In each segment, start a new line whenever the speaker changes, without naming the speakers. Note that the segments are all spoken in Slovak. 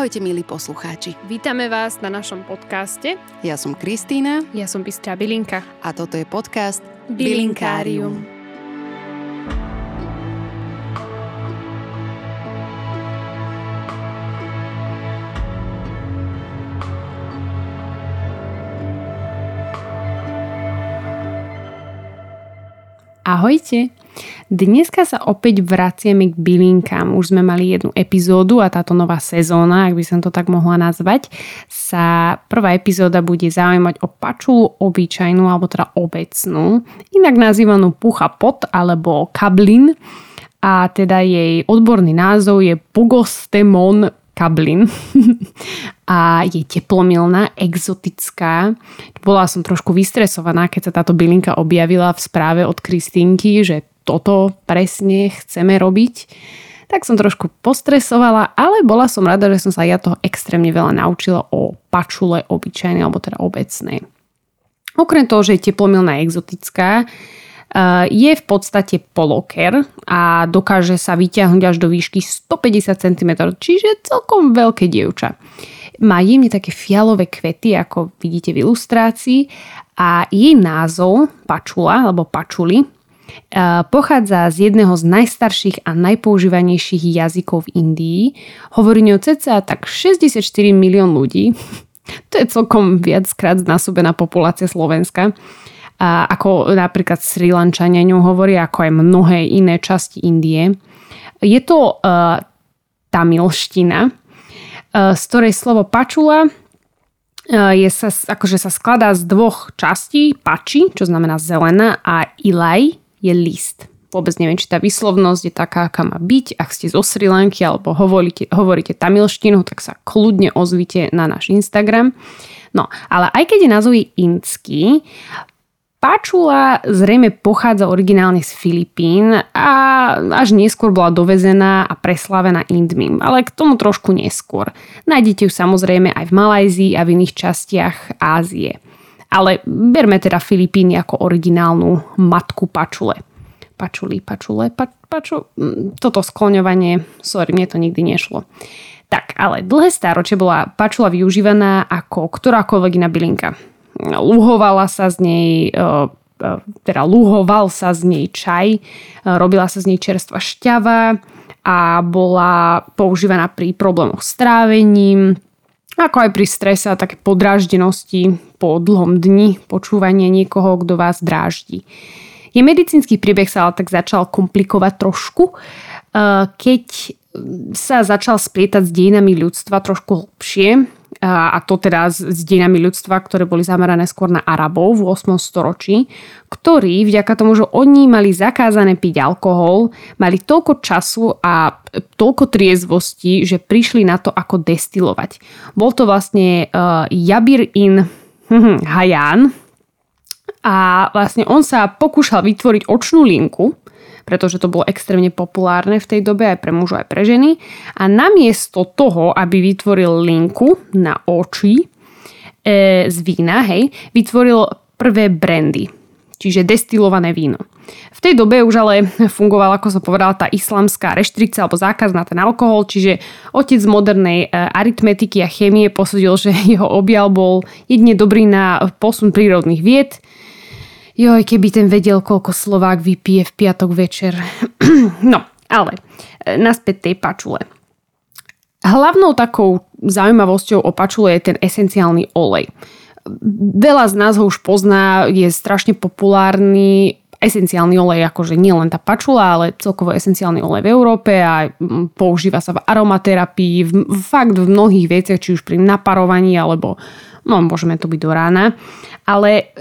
Ahojte milí poslucháči.
Vítame vás na našom podcaste.
Ja som Kristýna.
Ja som Bystrá Bilinka.
A toto je podcast
Bilinkárium. Ahojte. Dneska sa opäť vraciame k bylinkám. Už sme mali jednu epizódu a táto nová sezóna, ak by som to tak mohla nazvať, sa prvá epizóda bude zaujímať o pačulu obyčajnú alebo teda obecnú, inak nazývanú pucha pot alebo kablin a teda jej odborný názov je Pugostemon kablin a je teplomilná, exotická. Bola som trošku vystresovaná, keď sa táto bylinka objavila v správe od Kristínky, že toto presne chceme robiť, tak som trošku postresovala, ale bola som rada, že som sa ja toho extrémne veľa naučila o pačule obyčajnej, alebo teda obecnej. Okrem toho, že je teplomilná exotická, eh, je v podstate poloker a dokáže sa vyťahnuť až do výšky 150 cm, čiže celkom veľké dievča. Má jemne také fialové kvety, ako vidíte v ilustrácii a jej názov pačula alebo pačuli Pochádza z jedného z najstarších a najpoužívanejších jazykov v Indii. Hovorí ňou cca tak 64 milión ľudí. To je celkom viackrát znásobená populácia Slovenska. A ako napríklad Sri Lančania ňou hovorí, ako aj mnohé iné časti Indie. Je to uh, tamilština, z ktorej slovo pačula je sa, akože sa skladá z dvoch častí, pači, čo znamená zelená, a ilaj, je list. Vôbec neviem, či tá vyslovnosť je taká, aká má byť. Ak ste zo Sri Lanky alebo hovoríte, hovoríte tamilštinu, tak sa kľudne ozvite na náš Instagram. No, ale aj keď je názov indský, Pačula zrejme pochádza originálne z Filipín a až neskôr bola dovezená a preslavená Indmi, ale k tomu trošku neskôr. Nájdete ju samozrejme aj v Malajzii a v iných častiach Ázie. Ale berme teda Filipíny ako originálnu matku pačule. Pačuli, pačule, pa, paču... Mm, toto skloňovanie, sorry, mne to nikdy nešlo. Tak, ale dlhé stáročie bola pačula využívaná ako ktorákoľvek iná bylinka. Luhovala sa z nej, e, e, teda luhoval sa z nej čaj, e, robila sa z nej čerstva šťava a bola používaná pri problémoch s trávením, ako aj pri strese a také podráždenosti po dlhom dni, počúvanie niekoho, kto vás dráždi. Je medicínsky príbeh sa ale tak začal komplikovať trošku, eh, keď sa začal splietať s dejinami ľudstva trošku hlbšie, a to teda s, dejinami ľudstva, ktoré boli zamerané skôr na Arabov v 8. storočí, ktorí vďaka tomu, že oni mali zakázané piť alkohol, mali toľko času a toľko triezvosti, že prišli na to, ako destilovať. Bol to vlastne uh, Jabir in hm, Hayan a vlastne on sa pokúšal vytvoriť očnú linku, pretože to bolo extrémne populárne v tej dobe aj pre mužov, aj pre ženy. A namiesto toho, aby vytvoril linku na oči e, z vína, hej, vytvoril prvé brandy, čiže destilované víno. V tej dobe už ale fungovala, ako som povedala, tá islamská reštrikcia alebo zákaz na ten alkohol, čiže otec modernej e, aritmetiky a chémie posudil, že jeho objal bol jedne dobrý na posun prírodných vied, Joj, keby ten vedel, koľko Slovák vypije v piatok večer. no, ale e, naspäť tej pačule. Hlavnou takou zaujímavosťou o pačule je ten esenciálny olej. Veľa z nás ho už pozná, je strašne populárny esenciálny olej, akože nie len tá pačula, ale celkovo esenciálny olej v Európe a používa sa v aromaterapii, v, fakt v mnohých veciach, či už pri naparovaní, alebo no, môžeme to byť do rána. Ale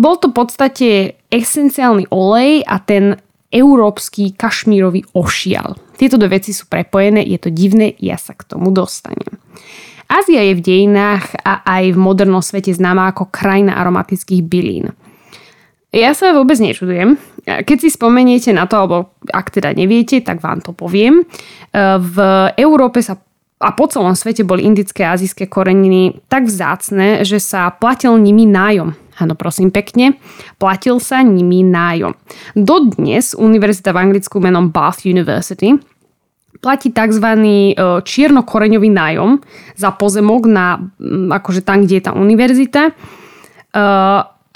bol to v podstate esenciálny olej a ten európsky kašmírový ošial. Tieto dve veci sú prepojené, je to divné, ja sa k tomu dostanem. Ázia je v dejinách a aj v modernom svete známa ako krajina aromatických bylín. Ja sa vôbec nečudujem. Keď si spomeniete na to, alebo ak teda neviete, tak vám to poviem. V Európe sa a po celom svete boli indické a azijské koreniny tak vzácne, že sa platil nimi nájom. Áno, prosím pekne, platil sa nimi nájom. Dodnes univerzita v Anglicku menom Bath University platí tzv. E, čiernokoreňový nájom za pozemok na, akože tam, kde je tá univerzita. E,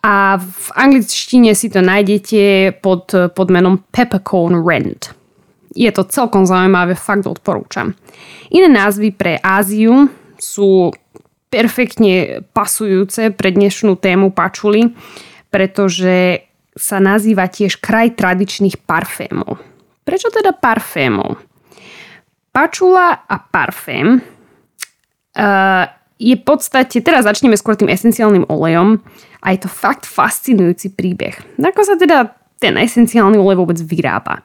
a v angličtine si to nájdete pod, pod menom Peppercorn Rent. Je to celkom zaujímavé, fakt odporúčam. Iné názvy pre Áziu sú perfektne pasujúce pre dnešnú tému pačuli, pretože sa nazýva tiež kraj tradičných parfémov. Prečo teda parfémov? Pačula a parfém uh, je v podstate, teraz začneme skôr tým esenciálnym olejom a je to fakt fascinujúci príbeh. Ako sa teda ten esenciálny olej vôbec vyrába?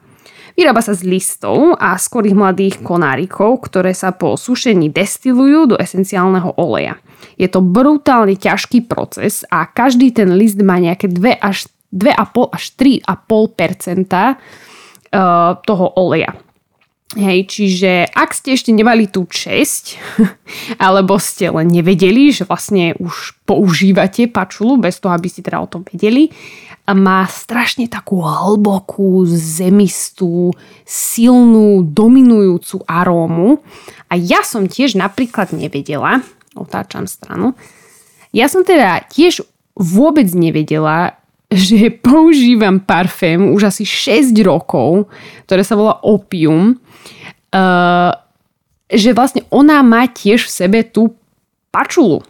Vyrába sa z listov a skorých mladých konárikov, ktoré sa po sušení destilujú do esenciálneho oleja. Je to brutálne ťažký proces a každý ten list má nejaké 2 až 2,5 až 3,5 uh, toho oleja. Hej, čiže ak ste ešte nemali tú česť, alebo ste len nevedeli, že vlastne už používate pačulu bez toho, aby ste teda o tom vedeli, má strašne takú hlbokú, zemistú, silnú, dominujúcu arómu. A ja som tiež napríklad nevedela, otáčam stranu, ja som teda tiež vôbec nevedela, že používam parfém už asi 6 rokov, ktoré sa volá Opium, uh, že vlastne ona má tiež v sebe tú pačulu.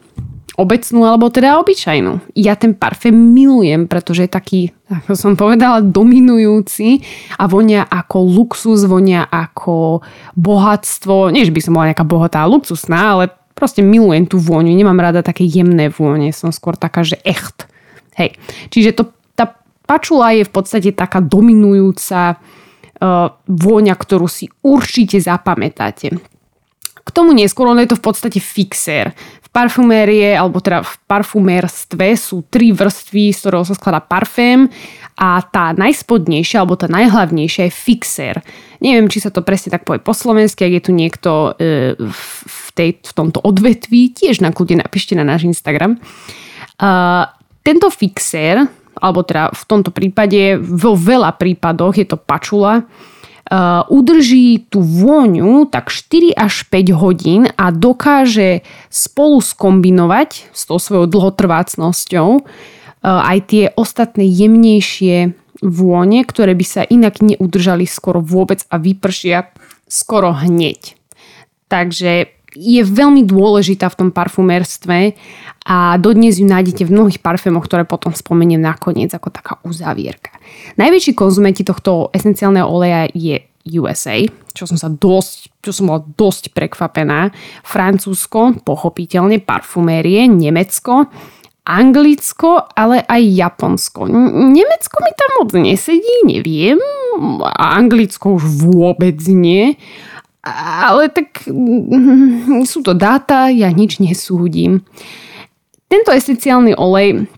Obecnú alebo teda obyčajnú. Ja ten parfém milujem, pretože je taký, ako som povedala, dominujúci a vonia ako luxus, vonia ako bohatstvo. Nie, že by som bola nejaká bohatá luxusná, ale proste milujem tú vôňu. Nemám rada také jemné vône. Som skôr taká, že echt. Hej. Čiže to, tá pačula je v podstate taká dominujúca uh, vôňa, ktorú si určite zapamätáte. K tomu neskôr, ono je to v podstate fixér. Parfumérie, alebo teda v parfumérstve sú tri vrstvy, z ktorého sa skladá parfém a tá najspodnejšia, alebo tá najhlavnejšia je fixér. Neviem, či sa to presne tak povie po slovensky, ak je tu niekto e, v, tej, v tomto odvetví, tiež na kľude napíšte na náš Instagram. Uh, tento fixér, alebo teda v tomto prípade, vo veľa prípadoch je to pačula, udrží tú vôňu tak 4 až 5 hodín a dokáže spolu skombinovať s tou svojou dlhotrvácnosťou uh, aj tie ostatné jemnejšie vône, ktoré by sa inak neudržali skoro vôbec a vypršia skoro hneď. Takže je veľmi dôležitá v tom parfumérstve a dodnes ju nájdete v mnohých parfémoch, ktoré potom spomeniem nakoniec ako taká uzavierka. Najväčší konzumenti tohto esenciálneho oleja je USA, čo som sa dosť, čo som bola dosť prekvapená. Francúzsko, pochopiteľne parfumérie, Nemecko, Anglicko, ale aj Japonsko. Nemecko mi tam moc nesedí, neviem. A Anglicko už vôbec nie. Ale tak mm, sú to dáta, ja nič nesúdim. Tento esenciálny olej,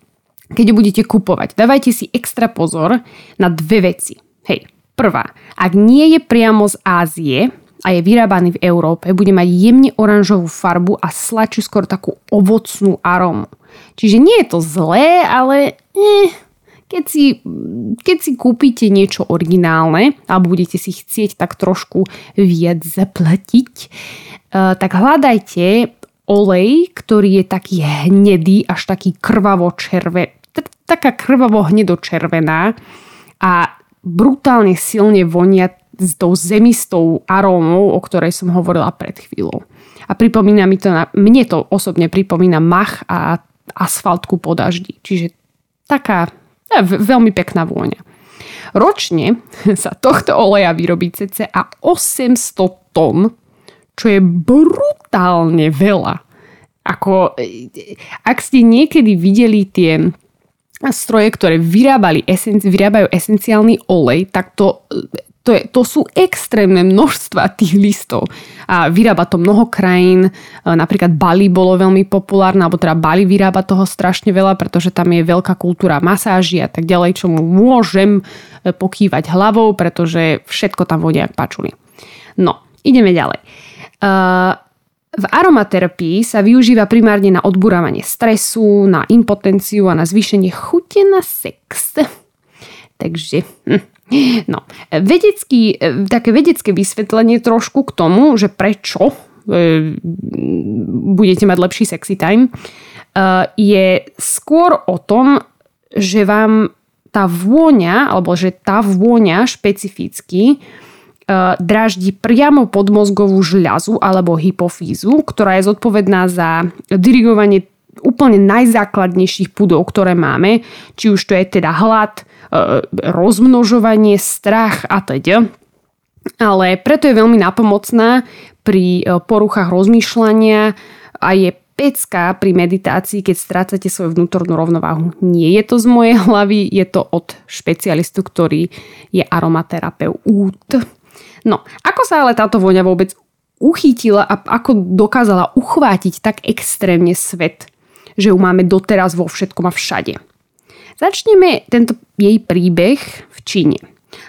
keď ho budete kupovať, dávajte si extra pozor na dve veci. Hej, prvá, ak nie je priamo z Ázie a je vyrábaný v Európe, bude mať jemne oranžovú farbu a slačí skôr takú ovocnú arómu. Čiže nie je to zlé, ale eh, keď si, keď si kúpite niečo originálne a budete si chcieť tak trošku viac zaplatiť, uh, tak hľadajte olej, ktorý je taký hnedý, až taký krvavo červený, taká krvavo hnedočervená a brutálne silne vonia s tou zemistou arómou, o ktorej som hovorila pred chvíľou. A pripomína mi to, na, mne to osobne pripomína mach a asfaltku po daždi. Čiže taká veľmi pekná vôňa. Ročne sa tohto oleja vyrobí cca 800 tón, čo je brutálne veľa. Ako, ak ste niekedy videli tie stroje, ktoré vyrábali vyrábajú esenciálny olej, tak to to, je, to sú extrémne množstva tých listov. A vyrába to mnoho krajín, e, napríklad Bali bolo veľmi populárne, alebo teda Bali vyrába toho strašne veľa, pretože tam je veľká kultúra masáži a tak ďalej, čomu môžem e, pokývať hlavou, pretože všetko tam vodia ak pačuli. No, ideme ďalej. Uh, v aromaterapii sa využíva primárne na odburávanie stresu, na impotenciu a na zvýšenie chute na sex. Takže hm, No, vedecký, také vedecké vysvetlenie trošku k tomu, že prečo e, budete mať lepší sexy time, e, je skôr o tom, že vám tá vôňa, alebo že tá vôňa špecificky draždí priamo podmozgovú žľazu alebo hypofízu, ktorá je zodpovedná za dirigovanie úplne najzákladnejších pudov, ktoré máme, či už to je teda hlad, rozmnožovanie, strach a teda. Ale preto je veľmi napomocná pri uh, poruchách rozmýšľania a je pecka pri meditácii, keď strácate svoju vnútornú rovnováhu. Nie je to z mojej hlavy, je to od špecialistu, ktorý je aromaterapeut. No, ako sa ale táto voňa vôbec uchytila a ako dokázala uchvátiť tak extrémne svet, že ju máme doteraz vo všetkom a všade. Začneme tento jej príbeh v Číne.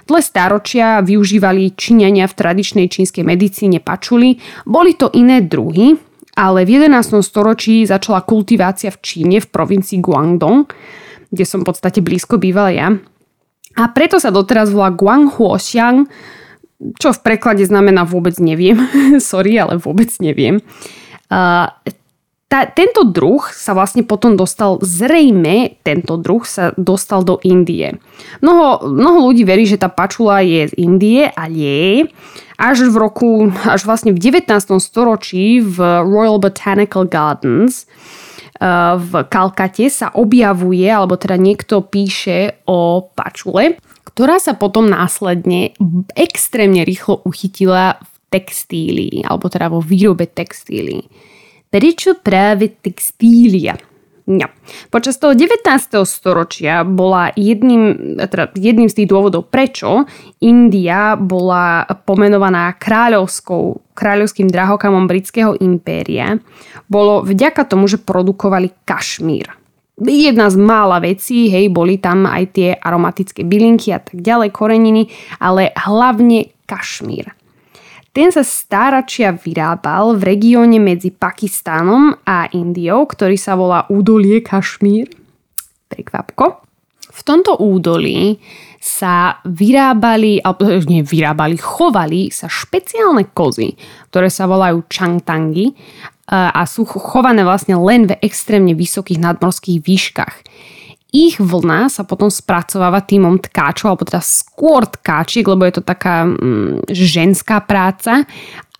Dle staročia využívali Číňania v tradičnej čínskej medicíne pačuli. Boli to iné druhy, ale v 11. storočí začala kultivácia v Číne v provincii Guangdong, kde som v podstate blízko býval ja. A preto sa doteraz volá Guanghuoxiang, čo v preklade znamená vôbec neviem. Sorry, ale vôbec neviem. Uh, tá, tento druh sa vlastne potom dostal, zrejme tento druh sa dostal do Indie. Mnoho, mnoho ľudí verí, že tá pačula je z Indie a nie. Až v roku, až vlastne v 19. storočí v Royal Botanical Gardens uh, v Kalkate sa objavuje, alebo teda niekto píše o pačule, ktorá sa potom následne extrémne rýchlo uchytila v textílii, alebo teda vo výrobe textílií. Prečo práve textília? No. Počas toho 19. storočia bola jedným, teda jedným z tých dôvodov, prečo India bola pomenovaná kráľovskou, kráľovským drahokamom britského impéria, bolo vďaka tomu, že produkovali kašmír. Jedna z mála vecí, hej, boli tam aj tie aromatické bylinky a tak ďalej, koreniny, ale hlavne kašmír. Ten sa stáračia vyrábal v regióne medzi Pakistanom a Indiou, ktorý sa volá údolie Kašmír. Prekvapko. V tomto údolí sa vyrábali, alebo nie vyrábali, chovali sa špeciálne kozy, ktoré sa volajú changtangi a sú chované vlastne len v extrémne vysokých nadmorských výškach. Ich vlna sa potom spracováva týmom tkáčov, alebo teda skôr tkáčiek, lebo je to taká mm, ženská práca.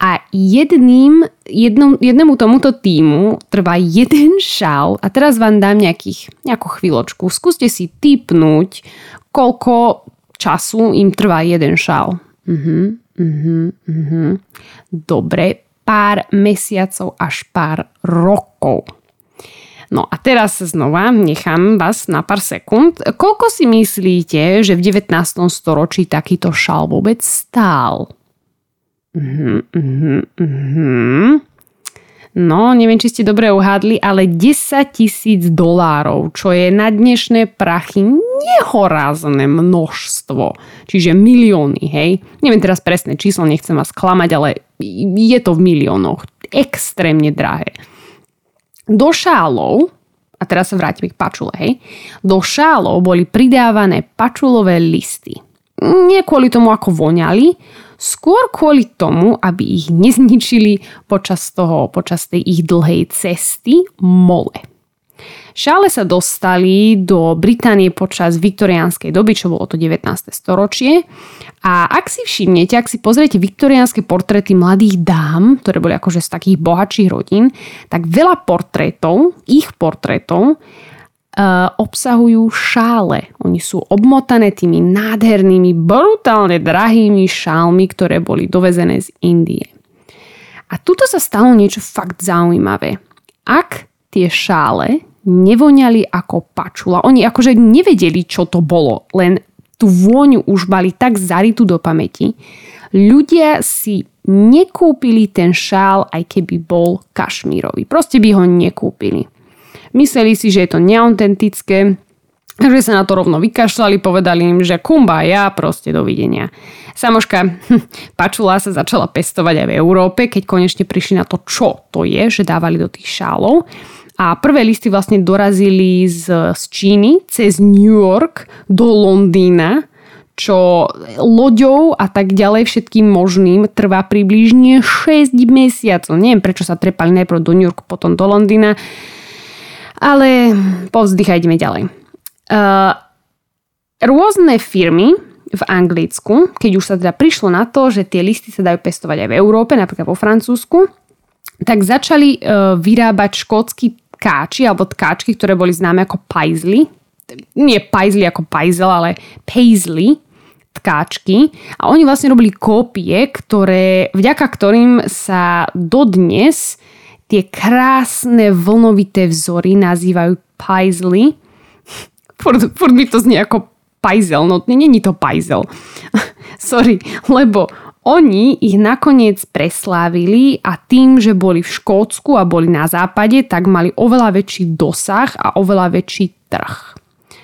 A jedným, jednom, jednému tomuto týmu trvá jeden šál. A teraz vám dám nejakých, nejakú chvíľočku. Skúste si typnúť, koľko času im trvá jeden šál. Uh-huh, uh-huh, uh-huh. Dobre, pár mesiacov až pár rokov. No a teraz znova nechám vás na pár sekúnd. Koľko si myslíte, že v 19. storočí takýto šal vôbec stál? Uh-huh, uh-huh. No, neviem, či ste dobre uhádli, ale 10 tisíc dolárov, čo je na dnešné prachy nehorázne množstvo. Čiže milióny, hej. Neviem teraz presné číslo, nechcem vás klamať, ale je to v miliónoch. Extrémne drahé. Do šálov, a teraz sa vrátim k pačule, hej, do šálov boli pridávané pačulové listy. Nie kvôli tomu, ako voňali, skôr kvôli tomu, aby ich nezničili počas toho, počas tej ich dlhej cesty mole. Šále sa dostali do Británie počas viktoriánskej doby, čo bolo to 19. storočie. A ak si všimnete, ak si pozriete viktoriánske portréty mladých dám, ktoré boli akože z takých bohatších rodín, tak veľa portrétov, ich portrétov, Uh, obsahujú šále. Oni sú obmotané tými nádhernými, brutálne drahými šálmi, ktoré boli dovezené z Indie. A tuto sa stalo niečo fakt zaujímavé. Ak tie šále nevoňali ako pačula. Oni akože nevedeli, čo to bolo, len tú vôňu už mali tak zaritú do pamäti. Ľudia si nekúpili ten šál, aj keby bol kašmírový. Proste by ho nekúpili. Mysleli si, že je to neautentické, že sa na to rovno vykašľali, povedali im, že kumba, ja proste dovidenia. Samoška pačula sa začala pestovať aj v Európe, keď konečne prišli na to, čo to je, že dávali do tých šálov. A prvé listy vlastne dorazili z, z Číny cez New York do Londýna, čo loďou a tak ďalej všetkým možným trvá približne 6 mesiacov. Neviem, prečo sa trepali najprv do New Yorku, potom do Londýna, ale povzdychajme ďalej. Uh, rôzne firmy v Anglicku, keď už sa teda prišlo na to, že tie listy sa dajú pestovať aj v Európe, napríklad vo Francúzsku, tak začali vyrábať škótsky káči alebo tkáčky, ktoré boli známe ako paisley. Nie paisley ako paisel, ale paisley tkáčky a oni vlastne robili kópie, ktoré, vďaka ktorým sa dodnes tie krásne vlnovité vzory nazývajú. Furt, furt mi to znie ako pajzel, no není to pajzel. Sorry, lebo oni ich nakoniec preslávili a tým, že boli v Škótsku a boli na západe, tak mali oveľa väčší dosah a oveľa väčší trh.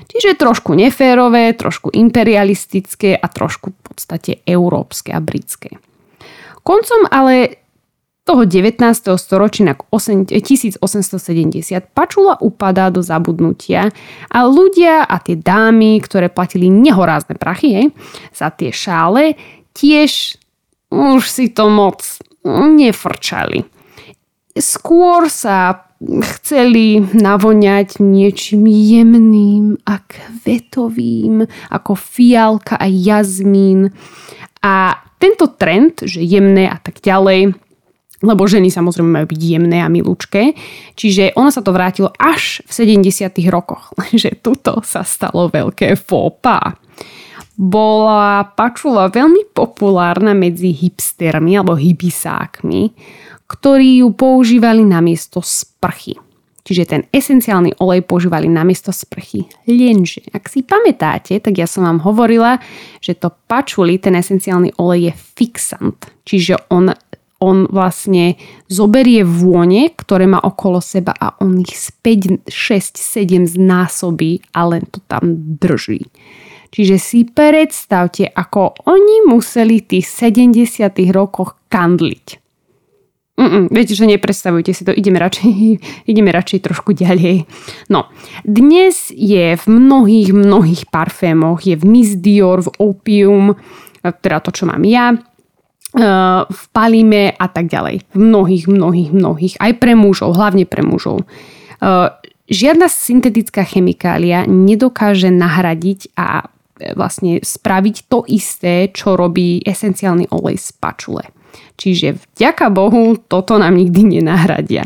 Čiže trošku neférové, trošku imperialistické a trošku v podstate európske a britské. Koncom ale toho 19. storočia 1870 pačula upadá do zabudnutia a ľudia a tie dámy, ktoré platili nehorázne prachy hej, za tie šále, tiež už si to moc nefrčali. Skôr sa chceli navoňať niečím jemným a kvetovým, ako fialka a jazmín. A tento trend, že jemné a tak ďalej, lebo ženy samozrejme majú byť jemné a milúčké. Čiže ono sa to vrátilo až v 70. rokoch, lenže tuto sa stalo veľké fópa. Bola pačula veľmi populárna medzi hipstermi alebo hybisákmi, ktorí ju používali na miesto sprchy. Čiže ten esenciálny olej používali na miesto sprchy. Lenže, ak si pamätáte, tak ja som vám hovorila, že to pačuli, ten esenciálny olej je fixant. Čiže on on vlastne zoberie vône, ktoré má okolo seba a on ich z 5, 6, 7 znásobí a len to tam drží. Čiže si predstavte, ako oni museli tých 70 rokoch kandliť. Mm-mm, viete, že nepredstavujte si to, ideme radšej, ideme radšej trošku ďalej. No, dnes je v mnohých, mnohých parfémoch, je v Miss Dior, v Opium, teda to, čo mám ja, Eh, v palime a tak ďalej. V mnohých, mnohých, mnohých. Aj pre mužov, hlavne pre mužov. Eh, žiadna syntetická chemikália nedokáže nahradiť a vlastne spraviť to isté, čo robí esenciálny olej z pačule. Čiže vďaka Bohu toto nám nikdy nenahradia.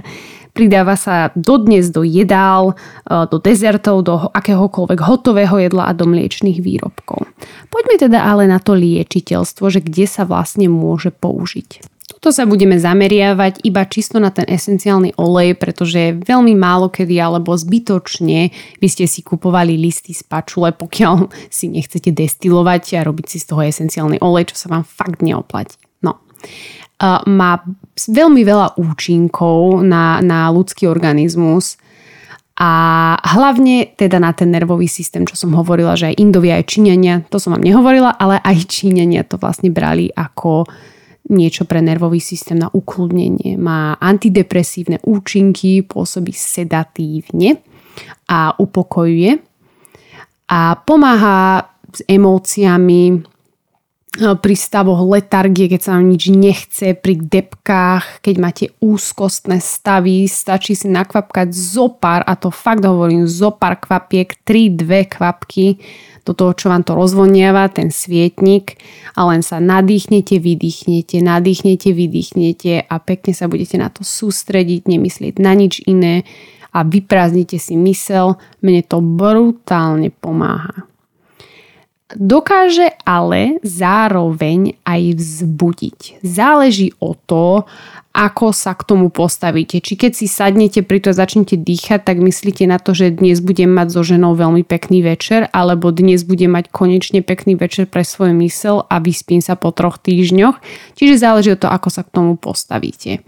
Pridáva sa dodnes do jedál, e, do dezertov, do akéhokoľvek hotového jedla a do mliečných výrobkov. Poďme teda ale na to liečiteľstvo, že kde sa vlastne môže použiť. Tuto sa budeme zameriavať iba čisto na ten esenciálny olej, pretože veľmi málo kedy alebo zbytočne by ste si kupovali listy z pačule, pokiaľ si nechcete destilovať a robiť si z toho esenciálny olej, čo sa vám fakt neoplatí. No má veľmi veľa účinkov na, na ľudský organizmus a hlavne teda na ten nervový systém, čo som hovorila, že aj Indovia, aj Číňania, to som vám nehovorila, ale aj Číňania to vlastne brali ako niečo pre nervový systém na ukludnenie. Má antidepresívne účinky, pôsobí sedatívne a upokojuje a pomáha s emóciami, pri stavoch letargie, keď sa vám nič nechce, pri depkách, keď máte úzkostné stavy, stačí si nakvapkať zopár, a to fakt hovorím, zopár kvapiek, 3-2 kvapky do toho, čo vám to rozvoniava, ten svietnik a len sa nadýchnete, vydýchnete, nadýchnete, vydýchnete a pekne sa budete na to sústrediť, nemyslieť na nič iné a vyprázdnite si mysel. Mne to brutálne pomáha. Dokáže ale zároveň aj vzbudiť. Záleží o to, ako sa k tomu postavíte. Či keď si sadnete, pri to začnete dýchať, tak myslíte na to, že dnes budem mať so ženou veľmi pekný večer, alebo dnes budem mať konečne pekný večer pre svoj mysel a vyspím sa po troch týždňoch. Čiže záleží o to, ako sa k tomu postavíte.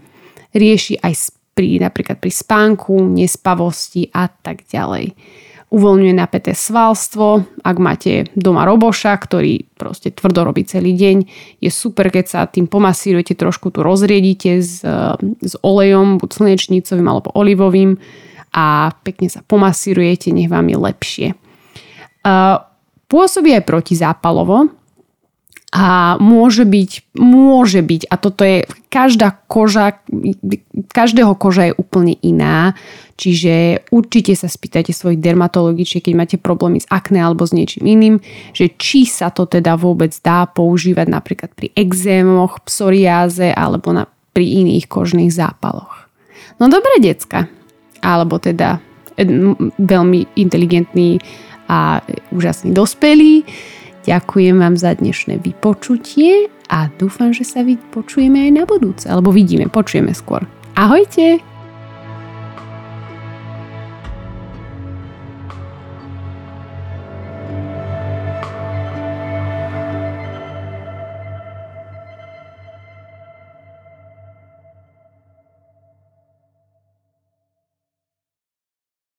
Rieši aj pri, napríklad pri spánku, nespavosti a tak ďalej uvoľňuje napäté svalstvo. Ak máte doma roboša, ktorý proste tvrdo robí celý deň, je super, keď sa tým pomasírujete, trošku tu rozriedite s, s olejom, buď slnečnicovým alebo olivovým a pekne sa pomasírujete, nech vám je lepšie. Pôsobí aj protizápalovo, a môže byť, môže byť, a toto je, každá koža, každého koža je úplne iná, čiže určite sa spýtajte svojich dermatologičiek, keď máte problémy s akné alebo s niečím iným, že či sa to teda vôbec dá používať napríklad pri exémoch, psoriáze alebo na, pri iných kožných zápaloch. No dobre, decka. Alebo teda veľmi inteligentný a úžasný dospelý. Ďakujem vám za dnešné vypočutie a dúfam, že sa počujeme aj na budúce. Alebo vidíme, počujeme skôr. Ahojte!